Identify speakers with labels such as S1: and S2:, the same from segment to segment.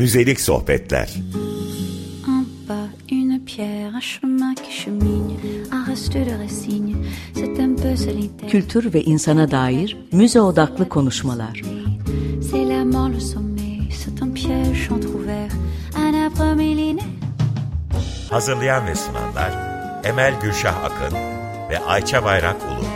S1: Müzelik sohbetler.
S2: Un pas, une pierre, un chemin qui chemine, un reste de racine, c'est un peu solitaire.
S3: Kültür ve insana dair müze odaklı konuşmalar.
S2: C'est la mort, le sommet, c'est un piège entrouvert, un arbre millénaire.
S1: Hazırlayan ve sunanlar Emel Gülşah Akın ve Ayça Bayrak Ulu.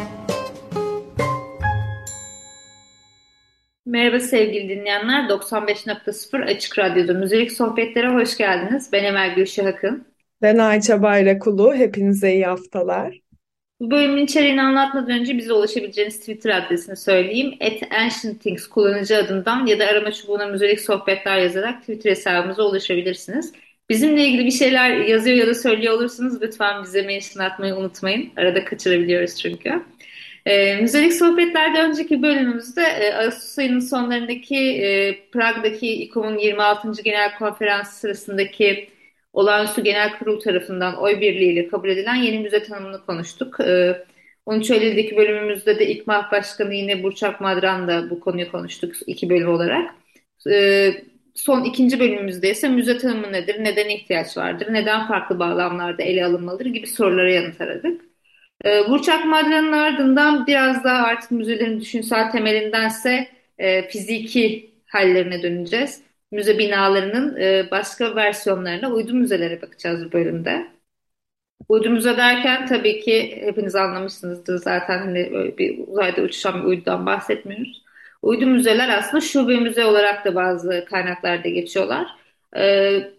S4: Merhaba sevgili dinleyenler. 95.0 Açık Radyo'da Müzik Sohbetlere hoş geldiniz. Ben Emel Gülşah Akın.
S5: Ben Ayça Bayrakulu. Hepinize iyi haftalar.
S4: Bu bölümün içeriğini anlatmadan önce bize ulaşabileceğiniz Twitter adresini söyleyeyim. At Ancient Things kullanıcı adından ya da arama çubuğuna müzik sohbetler yazarak Twitter hesabımıza ulaşabilirsiniz. Bizimle ilgili bir şeyler yazıyor ya da söylüyor olursanız lütfen bize mention atmayı unutmayın. Arada kaçırabiliyoruz çünkü. E, müzelik sohbetlerde önceki bölümümüzde e, Ağustos ayının sonlarındaki e, Prag'daki İKOM'un 26. Genel Konferansı sırasındaki olağanüstü genel kurul tarafından oy birliğiyle kabul edilen yeni müze tanımını konuştuk. E, 13 Eylül'deki bölümümüzde de İKMAH Başkanı yine Burçak Madran da bu konuyu konuştuk iki bölüm olarak. E, son ikinci bölümümüzde ise müze tanımı nedir, neden ihtiyaç vardır, neden farklı bağlamlarda ele alınmalıdır gibi sorulara yanıt aradık. E, Burçak Madran'ın ardından biraz daha artık müzelerin düşünsel temelindense e, fiziki hallerine döneceğiz. Müze binalarının e, başka versiyonlarına uydu müzelere bakacağız bu bölümde. Uydu müze derken tabii ki hepiniz anlamışsınızdır zaten hani bir uzayda uçuşan bir uydudan bahsetmiyoruz. Uydu müzeler aslında şube müze olarak da bazı kaynaklarda geçiyorlar. E,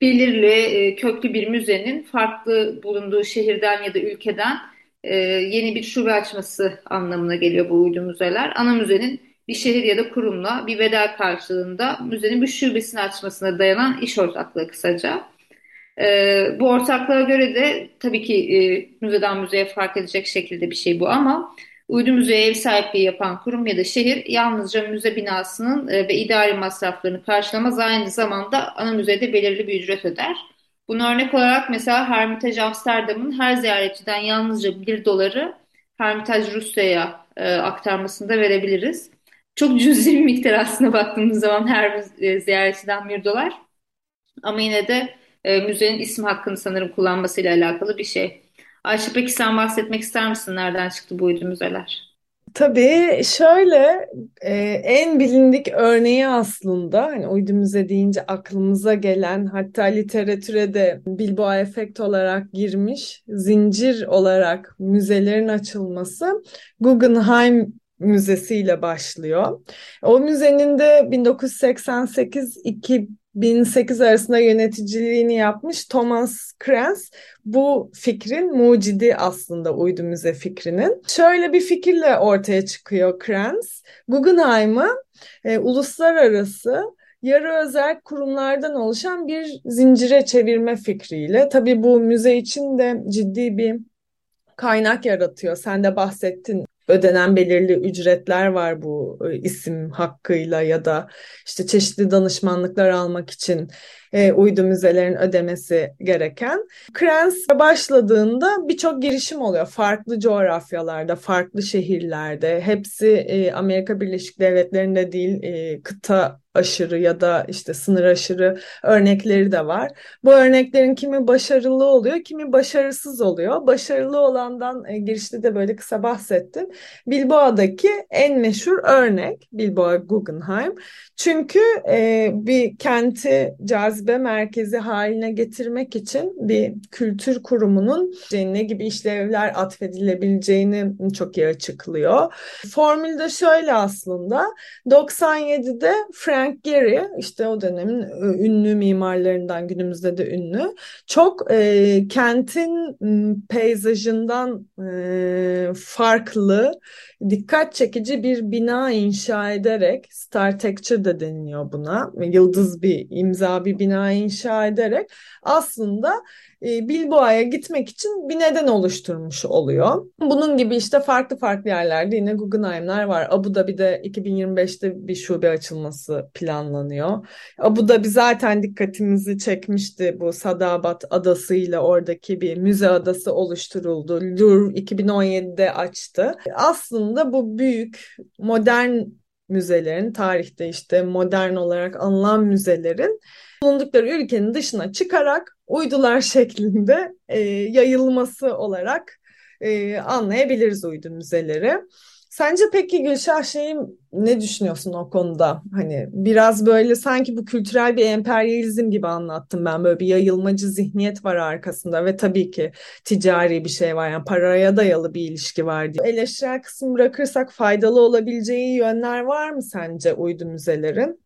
S4: belirli e, köklü bir müzenin farklı bulunduğu şehirden ya da ülkeden e, yeni bir şube açması anlamına geliyor bu uydu müzeler. Ana müzenin bir şehir ya da kurumla bir bedel karşılığında müzenin bir şubesini açmasına dayanan iş ortaklığı kısaca. E, bu ortaklığa göre de tabii ki e, müzeden müzeye fark edecek şekilde bir şey bu ama uydu müzeye ev sahipliği yapan kurum ya da şehir yalnızca müze binasının e, ve idari masraflarını karşılamaz aynı zamanda ana müzede belirli bir ücret öder. Bunu örnek olarak mesela Hermitage Amsterdam'ın her ziyaretçiden yalnızca 1 doları Hermitage Rusya'ya e, aktarmasında verebiliriz. Çok cüzi bir miktar aslında baktığımız zaman her e, ziyaretçiden 1 dolar. Ama yine de e, müzenin isim hakkını sanırım kullanmasıyla alakalı bir şey. Ayşe peki sen bahsetmek ister misin? Nereden çıktı bu uydu müzeler?
S5: Tabii şöyle e, en bilindik örneği aslında hani uydu müze deyince aklımıza gelen hatta literatüre de Bilbao efekt olarak girmiş zincir olarak müzelerin açılması Guggenheim Müzesi ile başlıyor. O müzenin de 1988 2008 arasında yöneticiliğini yapmış Thomas Krenz bu fikrin mucidi aslında uydu müze fikrinin. Şöyle bir fikirle ortaya çıkıyor Krenz. Guggenheim'ı e, uluslararası yarı özel kurumlardan oluşan bir zincire çevirme fikriyle. Tabii bu müze için de ciddi bir kaynak yaratıyor. Sen de bahsettin ödenen belirli ücretler var bu e, isim hakkıyla ya da işte çeşitli danışmanlıklar almak için e, uydu müzelerin ödemesi gereken. Krenz başladığında birçok girişim oluyor. Farklı coğrafyalarda, farklı şehirlerde. Hepsi e, Amerika Birleşik Devletleri'nde değil, kıta aşırı ya da işte sınır aşırı örnekleri de var. Bu örneklerin kimi başarılı oluyor, kimi başarısız oluyor. Başarılı olandan e, girişte de böyle kısa bahsettim. Bilbao'daki en meşhur örnek Bilbao Guggenheim. Çünkü e, bir kenti cazibe merkezi haline getirmek için bir kültür kurumunun ne gibi işlevler atfedilebileceğini çok iyi açıklıyor. Formül de şöyle aslında 97'de Frank Gehry işte o dönemin ünlü mimarlarından günümüzde de ünlü çok e, kentin peyzajından e, farklı dikkat çekici bir bina inşa ederek Startecture de deniliyor buna. Yıldız bir imza bir bina inşa ederek aslında e, Bilbao'ya gitmek için bir neden oluşturmuş oluyor. Bunun gibi işte farklı farklı yerlerde yine Guggenheim'ler var. Abu Dhabi'de 2025'te bir şube açılması planlanıyor. Abu Dhabi zaten dikkatimizi çekmişti bu Sadabat adası ile oradaki bir müze adası oluşturuldu. Louvre 2017'de açtı. Aslında bu büyük modern müzelerin, tarihte işte modern olarak anılan müzelerin bulundukları ülkenin dışına çıkarak uydular şeklinde e, yayılması olarak e, anlayabiliriz uydu müzeleri. Sence peki Gülşah şeyi ne düşünüyorsun o konuda? Hani biraz böyle sanki bu kültürel bir emperyalizm gibi anlattım ben. Böyle bir yayılmacı zihniyet var arkasında ve tabii ki ticari bir şey var. Yani paraya dayalı bir ilişki var diye. Eleştirel kısmı bırakırsak faydalı olabileceği yönler var mı sence uydu müzelerin?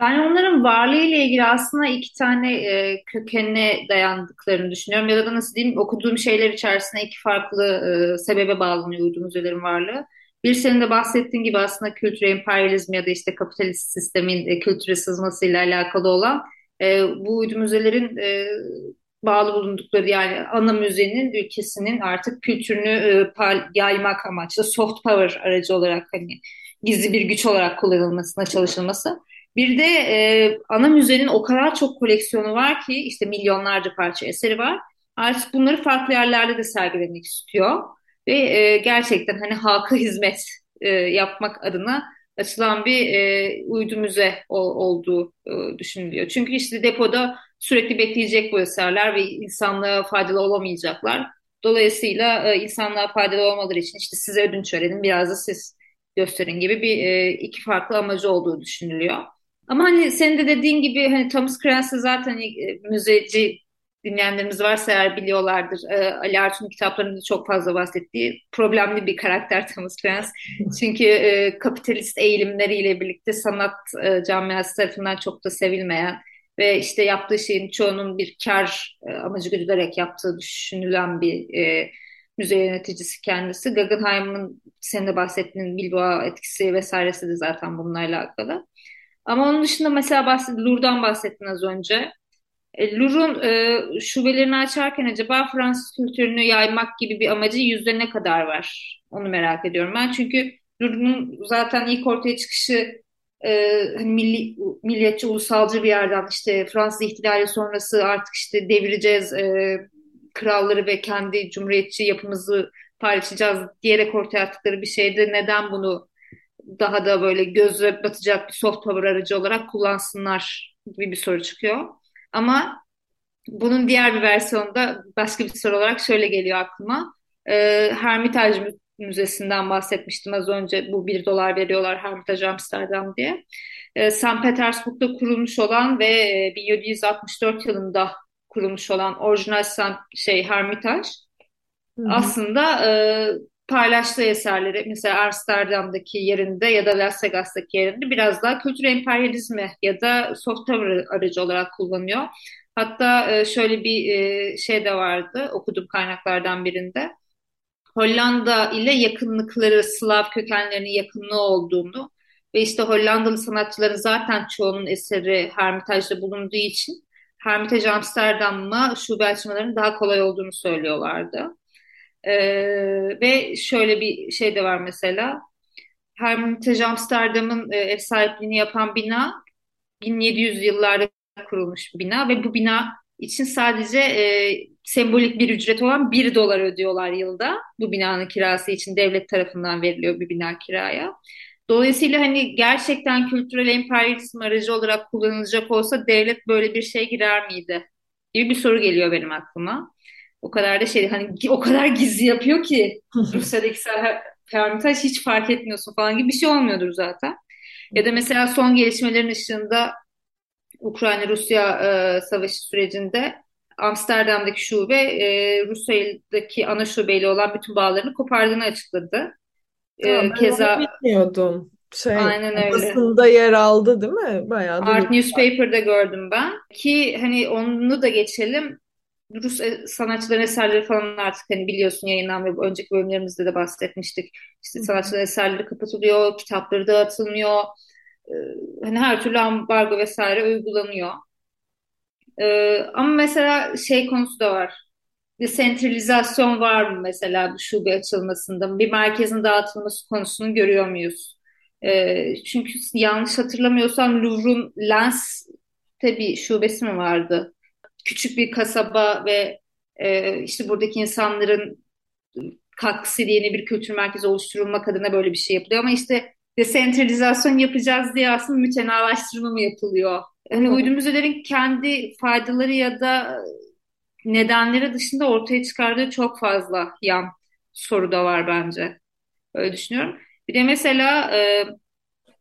S4: Ben onların varlığı ile ilgili aslında iki tane e, kökenine dayandıklarını düşünüyorum. Ya da nasıl diyeyim okuduğum şeyler içerisinde iki farklı e, sebebe bağlanıyor uydu müzelerin varlığı. Bir senin de bahsettiğin gibi aslında kültür emperyalizm ya da işte kapitalist sistemin e, kültüre sızmasıyla alakalı olan e, bu uydu müzelerin e, bağlı bulundukları yani ana müzenin ülkesinin artık kültürünü e, yaymak amaçlı soft power aracı olarak hani gizli bir güç olarak kullanılmasına çalışılması. Bir de e, ana müzenin o kadar çok koleksiyonu var ki işte milyonlarca parça eseri var. Artık bunları farklı yerlerde de sergilemek istiyor ve e, gerçekten hani halka hizmet e, yapmak adına açılan bir e, uydu müze ol, olduğu e, düşünülüyor. Çünkü işte depoda sürekli bekleyecek bu eserler ve insanlığa faydalı olamayacaklar. Dolayısıyla e, insanlığa faydalı olmaları için işte size ödünç verelim biraz da siz gösterin gibi bir e, iki farklı amacı olduğu düşünülüyor. Ama hani senin de dediğin gibi hani Thomas Cranch'ı zaten e, müzeci dinleyenlerimiz varsa eğer biliyorlardır. E, Ali Artun'un kitaplarında çok fazla bahsettiği problemli bir karakter Thomas Cranch. Çünkü e, kapitalist eğilimleriyle birlikte sanat e, camiası tarafından çok da sevilmeyen ve işte yaptığı şeyin çoğunun bir kar e, amacı güdülerek yaptığı düşünülen bir e, müze yöneticisi kendisi. Guggenheim'ın senin de bahsettiğin Bilbao etkisi vesairesi de zaten bununla alakalı. Ama onun dışında mesela bahset, Louvre'dan bahsettin az önce. E, Louvre'un e, şubelerini açarken acaba Fransız kültürünü yaymak gibi bir amacı yüzde ne kadar var? Onu merak ediyorum ben. Çünkü Louvre'un zaten ilk ortaya çıkışı e, hani milli, milliyetçi, ulusalcı bir yerden işte Fransız ihtilali sonrası artık işte devireceğiz e, kralları ve kendi cumhuriyetçi yapımızı paylaşacağız diyerek ortaya attıkları bir şeydi. Neden bunu daha da böyle göze batacak bir soft power aracı olarak kullansınlar gibi bir soru çıkıyor. Ama bunun diğer bir versiyonda başka bir soru olarak şöyle geliyor aklıma. E, Hermitage Müzesi'nden bahsetmiştim az önce. Bu bir dolar veriyorlar Hermitage Amsterdam diye. E, St. Petersburg'da kurulmuş olan ve 1764 yılında kurulmuş olan orijinal şey Hermitage Hı-hı. aslında e, paylaştığı eserleri mesela Amsterdam'daki yerinde ya da Las Vegas'taki yerinde biraz daha kültür emperyalizmi ya da soft power aracı olarak kullanıyor. Hatta e, şöyle bir e, şey de vardı okudum kaynaklardan birinde. Hollanda ile yakınlıkları, Slav kökenlerinin yakınlığı olduğunu ve işte Hollandalı sanatçıların zaten çoğunun eseri Hermitage'da bulunduğu için Hermitage Amsterdam'a şube açmalarının daha kolay olduğunu söylüyorlardı. Ee, ve şöyle bir şey de var mesela. Hermitage Amsterdam'ın e, ev sahipliğini yapan bina 1700 yıllarda kurulmuş bir bina ve bu bina için sadece e, sembolik bir ücret olan 1 dolar ödüyorlar yılda. Bu binanın kirası için devlet tarafından veriliyor bir bina kiraya. Dolayısıyla hani gerçekten kültürel emperyalizm aracı olarak kullanılacak olsa devlet böyle bir şey girer miydi? gibi bir soru geliyor benim aklıma. O kadar da şey hani o kadar gizli yapıyor ki Rusya'daki Hermitage hiç fark etmiyorsun falan gibi bir şey olmuyordur zaten. Ya da mesela son gelişmelerin ışığında Ukrayna-Rusya e, savaşı sürecinde Amsterdam'daki şube e, Rusya'daki ana şubeyle olan bütün bağlarını kopardığını açıkladı.
S5: E, tamam, keza bilmiyordum. Şey,
S4: Aynen öyle.
S5: Basında yer aldı değil mi? Bayağı
S4: Art Newspaper'da gördüm ben. Ki hani onu da geçelim. Rus e, sanatçıların eserleri falan artık hani biliyorsun yayınlan ve önceki bölümlerimizde de bahsetmiştik. İşte sanatçıların eserleri kapatılıyor, kitapları dağıtılmıyor. Ee, hani her türlü ambargo vesaire uygulanıyor. Ee, ama mesela şey konusu da var. Desentralizasyon var mı mesela bu şube açılmasında? Bir merkezin dağıtılması konusunu görüyor muyuz? Ee, çünkü yanlış hatırlamıyorsam Louvre'un Lens'te bir şubesi mi vardı? Küçük bir kasaba ve e, işte buradaki insanların katkısı yeni bir kültür merkezi oluşturulmak adına böyle bir şey yapılıyor. Ama işte desentralizasyon yapacağız diye aslında mütenalaştırma mı yapılıyor? Hani uydu müzelerin kendi faydaları ya da nedenleri dışında ortaya çıkardığı çok fazla yan soru da var bence. Öyle düşünüyorum. Bir de mesela e,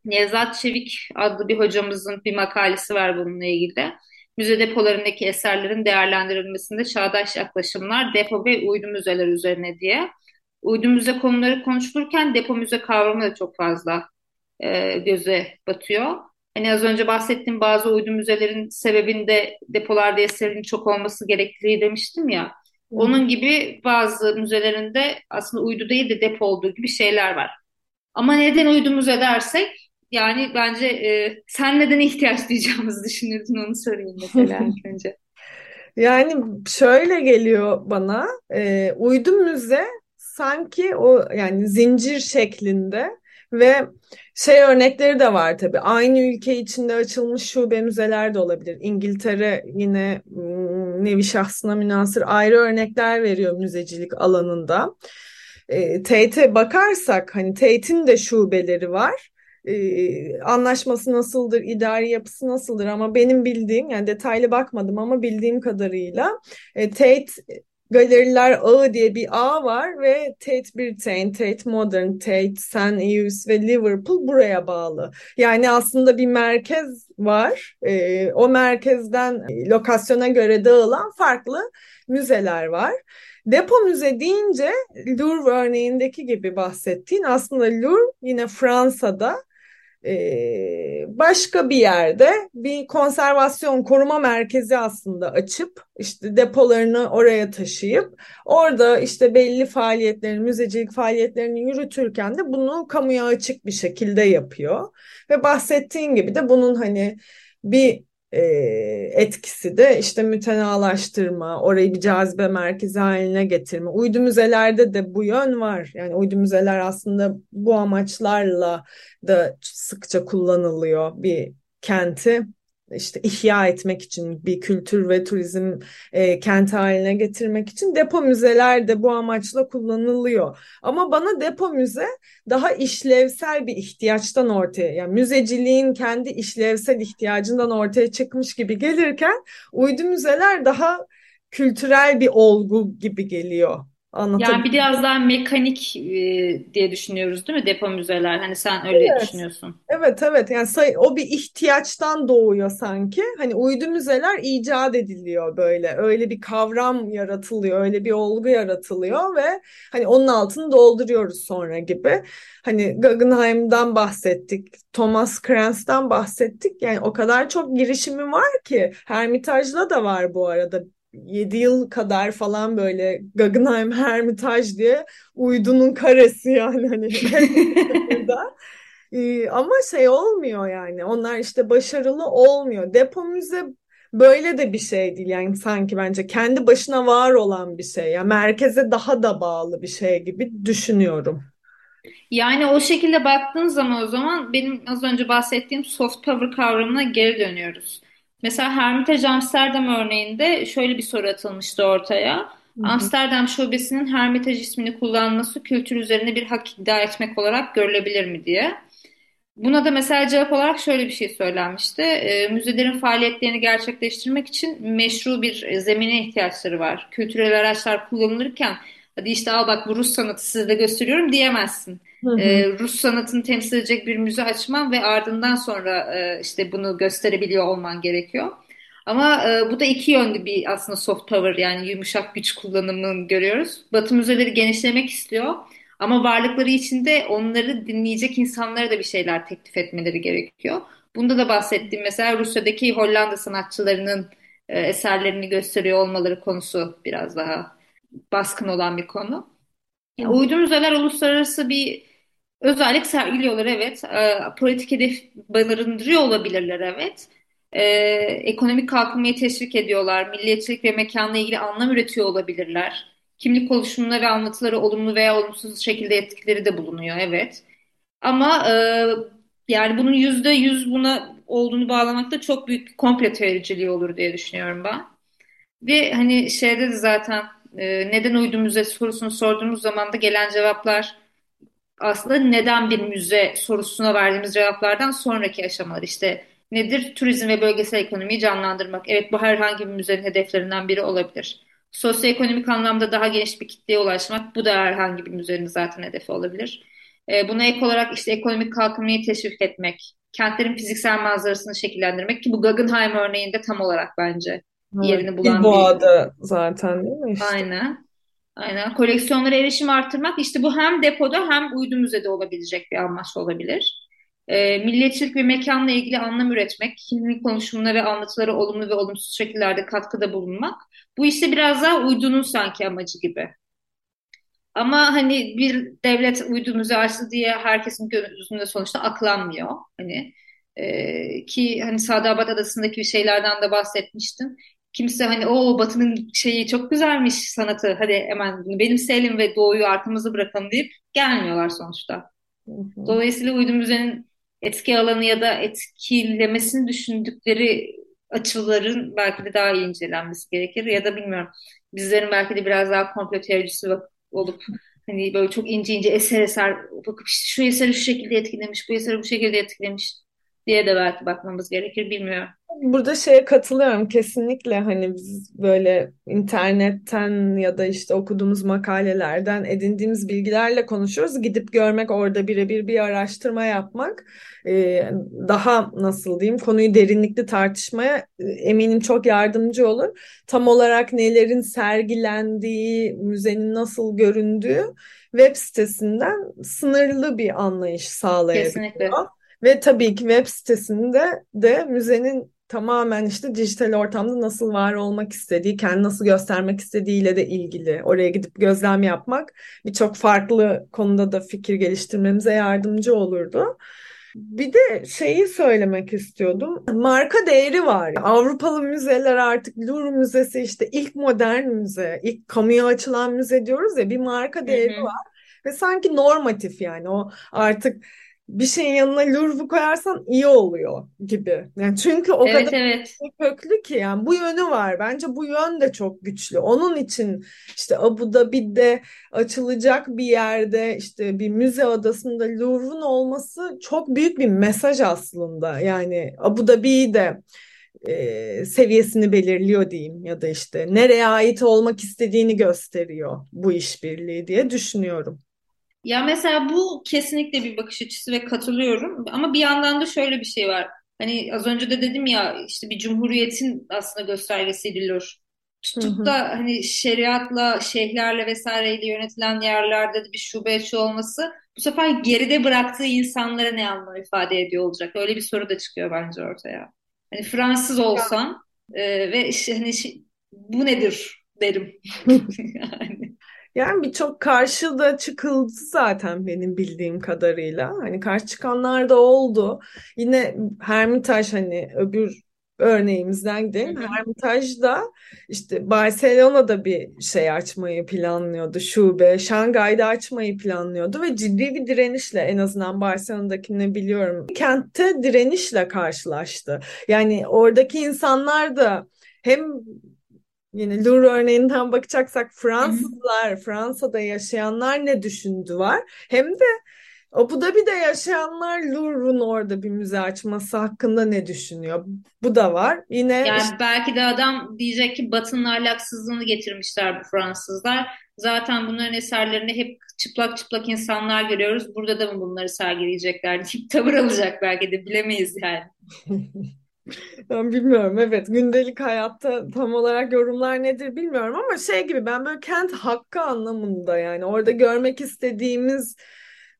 S4: Nevzat Çevik adlı bir hocamızın bir makalesi var bununla ilgili. Müze depolarındaki eserlerin değerlendirilmesinde çağdaş yaklaşımlar, depo ve uydu müzeler üzerine diye. Uydu müze konuları konuşulurken depo müze kavramı da çok fazla e, göze batıyor. Hani az önce bahsettiğim bazı uydu müzelerin sebebinde depolarda eserin çok olması gerektiği demiştim ya. Onun gibi bazı müzelerinde aslında uydu değil de depo olduğu gibi şeyler var. Ama neden uydu müze dersek yani bence e, sen neden ihtiyaç duyacağımızı düşünürdün onu sorayım mesela önce.
S5: Yani şöyle geliyor bana e, uydu müze sanki o yani zincir şeklinde ve şey örnekleri de var tabii. Aynı ülke içinde açılmış şube müzeler de olabilir. İngiltere yine hmm, nevi şahsına münasır ayrı örnekler veriyor müzecilik alanında. E, Tate'e bakarsak hani Tate'in de şubeleri var. Anlaşması nasıldır, idari yapısı nasıldır ama benim bildiğim yani detaylı bakmadım ama bildiğim kadarıyla Tate Galeriler Ağı diye bir ağ var ve Tate Britain, Tate Modern, Tate St. Ives ve Liverpool buraya bağlı. Yani aslında bir merkez var. E, o merkezden lokasyona göre dağılan farklı müzeler var. Depo müze deyince Louvre örneğindeki gibi bahsettiğin aslında Louvre yine Fransa'da ee, başka bir yerde bir konservasyon koruma merkezi aslında açıp işte depolarını oraya taşıyıp orada işte belli faaliyetlerini, müzecilik faaliyetlerini yürütürken de bunu kamuya açık bir şekilde yapıyor. Ve bahsettiğin gibi de bunun hani bir e, etkisi de işte mütenalaştırma, orayı bir cazibe merkezi haline getirme. Uydu müzelerde de bu yön var. Yani uydu müzeler aslında bu amaçlarla da sıkça kullanılıyor bir kenti işte ihya etmek için bir kültür ve turizm e, kent haline getirmek için depo müzeler de bu amaçla kullanılıyor. Ama bana depo müze daha işlevsel bir ihtiyaçtan ortaya yani müzeciliğin kendi işlevsel ihtiyacından ortaya çıkmış gibi gelirken uydu müzeler daha kültürel bir olgu gibi geliyor.
S4: Yani biraz daha mekanik e, diye düşünüyoruz değil mi depo müzeler? Hani sen öyle
S5: Evet.
S4: düşünüyorsun.
S5: Evet evet yani say- o bir ihtiyaçtan doğuyor sanki. Hani uydu müzeler icat ediliyor böyle. Öyle bir kavram yaratılıyor, öyle bir olgu yaratılıyor ve hani onun altını dolduruyoruz sonra gibi. Hani Guggenheim'dan bahsettik, Thomas Kranz'dan bahsettik. Yani o kadar çok girişimi var ki Hermitage'da da var bu arada. 7 yıl kadar falan böyle Guggenheim Hermitage diye uydunun karesi yani hani burada. Ee, ama şey olmuyor yani onlar işte başarılı olmuyor. Depo müze böyle de bir şey değil yani sanki bence kendi başına var olan bir şey. Yani merkeze daha da bağlı bir şey gibi düşünüyorum.
S4: Yani o şekilde baktığın zaman o zaman benim az önce bahsettiğim soft power kavramına geri dönüyoruz. Mesela Hermitage Amsterdam örneğinde şöyle bir soru atılmıştı ortaya.
S5: Hı hı.
S4: Amsterdam Şubesi'nin Hermitage ismini kullanması kültür üzerine bir hak iddia etmek olarak görülebilir mi diye. Buna da mesela cevap olarak şöyle bir şey söylenmişti. E, müzelerin faaliyetlerini gerçekleştirmek için meşru bir zemine ihtiyaçları var. Kültürel araçlar kullanılırken hadi işte al bak bu Rus sanatı size de gösteriyorum diyemezsin.
S5: Hı hı.
S4: E, Rus sanatını temsil edecek bir müze açman ve ardından sonra e, işte bunu gösterebiliyor olman gerekiyor. Ama e, bu da iki yönlü bir aslında soft power yani yumuşak güç kullanımını görüyoruz. Batı müzeleri genişlemek istiyor. Ama varlıkları için de onları dinleyecek insanlara da bir şeyler teklif etmeleri gerekiyor. Bunda da bahsettiğim mesela Rusya'daki Hollanda sanatçılarının e, eserlerini gösteriyor olmaları konusu biraz daha baskın olan bir konu.
S5: Hı
S4: Ya,
S5: hı.
S4: uydu müzeler uluslararası bir özellik sergiliyorlar evet. E, politik hedef barındırıyor olabilirler evet. E, ekonomik kalkınmayı teşvik ediyorlar. Milliyetçilik ve mekanla ilgili anlam üretiyor olabilirler. Kimlik oluşumuna ve anlatıları olumlu veya olumsuz şekilde etkileri de bulunuyor evet. Ama e, yani bunun yüzde yüz buna olduğunu bağlamakta çok büyük komplo teoriciliği olur diye düşünüyorum ben. Ve hani şeyde de zaten e, neden uydu müze sorusunu sorduğumuz zaman da gelen cevaplar aslında neden bir müze sorusuna verdiğimiz cevaplardan sonraki aşamalar işte nedir? Turizm ve bölgesel ekonomiyi canlandırmak. Evet bu herhangi bir müzenin hedeflerinden biri olabilir. Sosyoekonomik anlamda daha geniş bir kitleye ulaşmak bu da herhangi bir müzenin zaten hedefi olabilir. E, buna ek olarak işte ekonomik kalkınmayı teşvik etmek, kentlerin fiziksel manzarasını şekillendirmek ki bu Guggenheim örneğinde tam olarak bence yerini bulan
S5: bir... zaten değil mi işte?
S4: Aynen. Aynen. Koleksiyonlara erişim arttırmak işte bu hem depoda hem uydu müzede olabilecek bir amaç olabilir. E, milliyetçilik ve mekanla ilgili anlam üretmek, kimlik konuşumuna ve anlatılara olumlu ve olumsuz şekillerde katkıda bulunmak. Bu işte biraz daha uydunun sanki amacı gibi. Ama hani bir devlet uydu müze açtı diye herkesin gözünde sonuçta aklanmıyor. Hani e, ki hani Sadabat Adası'ndaki bir şeylerden de bahsetmiştim. Kimse hani o Batı'nın şeyi çok güzelmiş sanatı hadi hemen bunu benimseyelim ve Doğu'yu arkamızda bırakalım. deyip gelmiyorlar sonuçta. Dolayısıyla uydu müzenin etki alanı ya da etkilemesini düşündükleri açıların belki de daha iyi incelenmesi gerekir ya da bilmiyorum bizlerin belki de biraz daha komplo teoricisi olup hani böyle çok ince ince eser eser bakıp işte şu eseri şu şekilde etkilemiş bu eseri bu şekilde etkilemiş diye de belki bakmamız gerekir bilmiyorum.
S5: Burada şeye katılıyorum kesinlikle hani biz böyle internetten ya da işte okuduğumuz makalelerden edindiğimiz bilgilerle konuşuyoruz. Gidip görmek orada birebir bir araştırma yapmak e, daha nasıl diyeyim konuyu derinlikli tartışmaya e, eminim çok yardımcı olur. Tam olarak nelerin sergilendiği, müzenin nasıl göründüğü web sitesinden sınırlı bir anlayış sağlayabiliyor. Kesinlikle. Ve tabii ki web sitesinde de müzenin tamamen işte dijital ortamda nasıl var olmak istediği, kendi nasıl göstermek istediğiyle de ilgili. Oraya gidip gözlem yapmak birçok farklı konuda da fikir geliştirmemize yardımcı olurdu. Bir de şeyi söylemek istiyordum. Marka değeri var. Avrupalı müzeler artık Louvre Müzesi işte ilk modern müze, ilk kamuya açılan müze diyoruz ya bir marka değeri hı hı. var. Ve sanki normatif yani o artık bir şeyin yanına Louvre'u koyarsan iyi oluyor gibi. Yani çünkü o
S4: evet,
S5: kadar
S4: evet.
S5: köklü ki yani bu yönü var. Bence bu yön de çok güçlü. Onun için işte Abu Dhabi'de açılacak bir yerde işte bir müze adasında Louvre'un olması çok büyük bir mesaj aslında. Yani Abu Dhabi'yi de e, seviyesini belirliyor diyeyim ya da işte nereye ait olmak istediğini gösteriyor bu işbirliği diye düşünüyorum.
S4: Ya mesela bu kesinlikle bir bakış açısı ve katılıyorum. Ama bir yandan da şöyle bir şey var. Hani az önce de dedim ya işte bir cumhuriyetin aslında göstergesiydi Lur. Tutup da hani şeriatla, şeyhlerle vesaireyle yönetilen yerlerde de bir şubeci olması bu sefer geride bıraktığı insanlara ne anlam ifade ediyor olacak? Öyle bir soru da çıkıyor bence ortaya. Hani Fransız olsam e, ve işte, hani bu nedir derim.
S5: yani. Yani birçok karşı da çıkıldı zaten benim bildiğim kadarıyla. Hani karşı çıkanlar da oldu. Yine Hermitage hani öbür örneğimizden gidelim. Hermitage da işte Barcelona'da bir şey açmayı planlıyordu şube. Şangay'da açmayı planlıyordu ve ciddi bir direnişle en azından Barcelona'dakini biliyorum. Kentte direnişle karşılaştı. Yani oradaki insanlar da hem Yine Louvre örneğinden bakacaksak Fransızlar, Fransa'da yaşayanlar ne düşündü var. Hem de Abu Dhabi'de yaşayanlar Louvre'un orada bir müze açması hakkında ne düşünüyor? Bu da var. Yine
S4: yani işte... belki de adam diyecek ki Batı'nın ahlaksızlığını getirmişler bu Fransızlar. Zaten bunların eserlerinde hep çıplak çıplak insanlar görüyoruz. Burada da mı bunları sergileyecekler deyip tavır alacak belki de bilemeyiz yani.
S5: Ben bilmiyorum evet gündelik hayatta tam olarak yorumlar nedir bilmiyorum ama şey gibi ben böyle kent hakkı anlamında yani orada görmek istediğimiz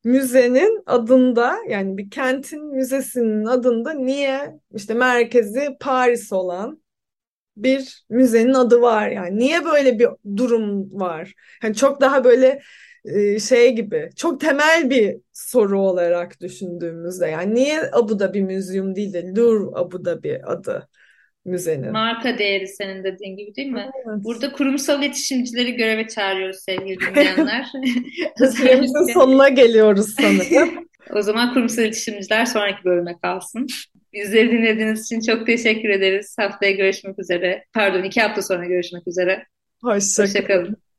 S5: müzenin adında yani bir kentin müzesinin adında niye işte merkezi Paris olan bir müzenin adı var yani niye böyle bir durum var? Yani çok daha böyle e, şey gibi çok temel bir soru olarak düşündüğümüzde yani niye Abu Dhabi Müzyum değil de Louvre Abu Dhabi adı müzenin?
S4: Marka değeri senin dediğin gibi değil mi? Evet. Burada kurumsal iletişimcileri göreve çağırıyoruz sevgili dinleyenler.
S5: Süremizin sonuna geliyoruz sanırım.
S4: o zaman kurumsal iletişimciler sonraki bölüme kalsın. Bizleri dinlediğiniz için çok teşekkür ederiz. Haftaya görüşmek üzere. Pardon iki hafta sonra görüşmek üzere.
S5: Hoşçakalın.
S4: Hoşça.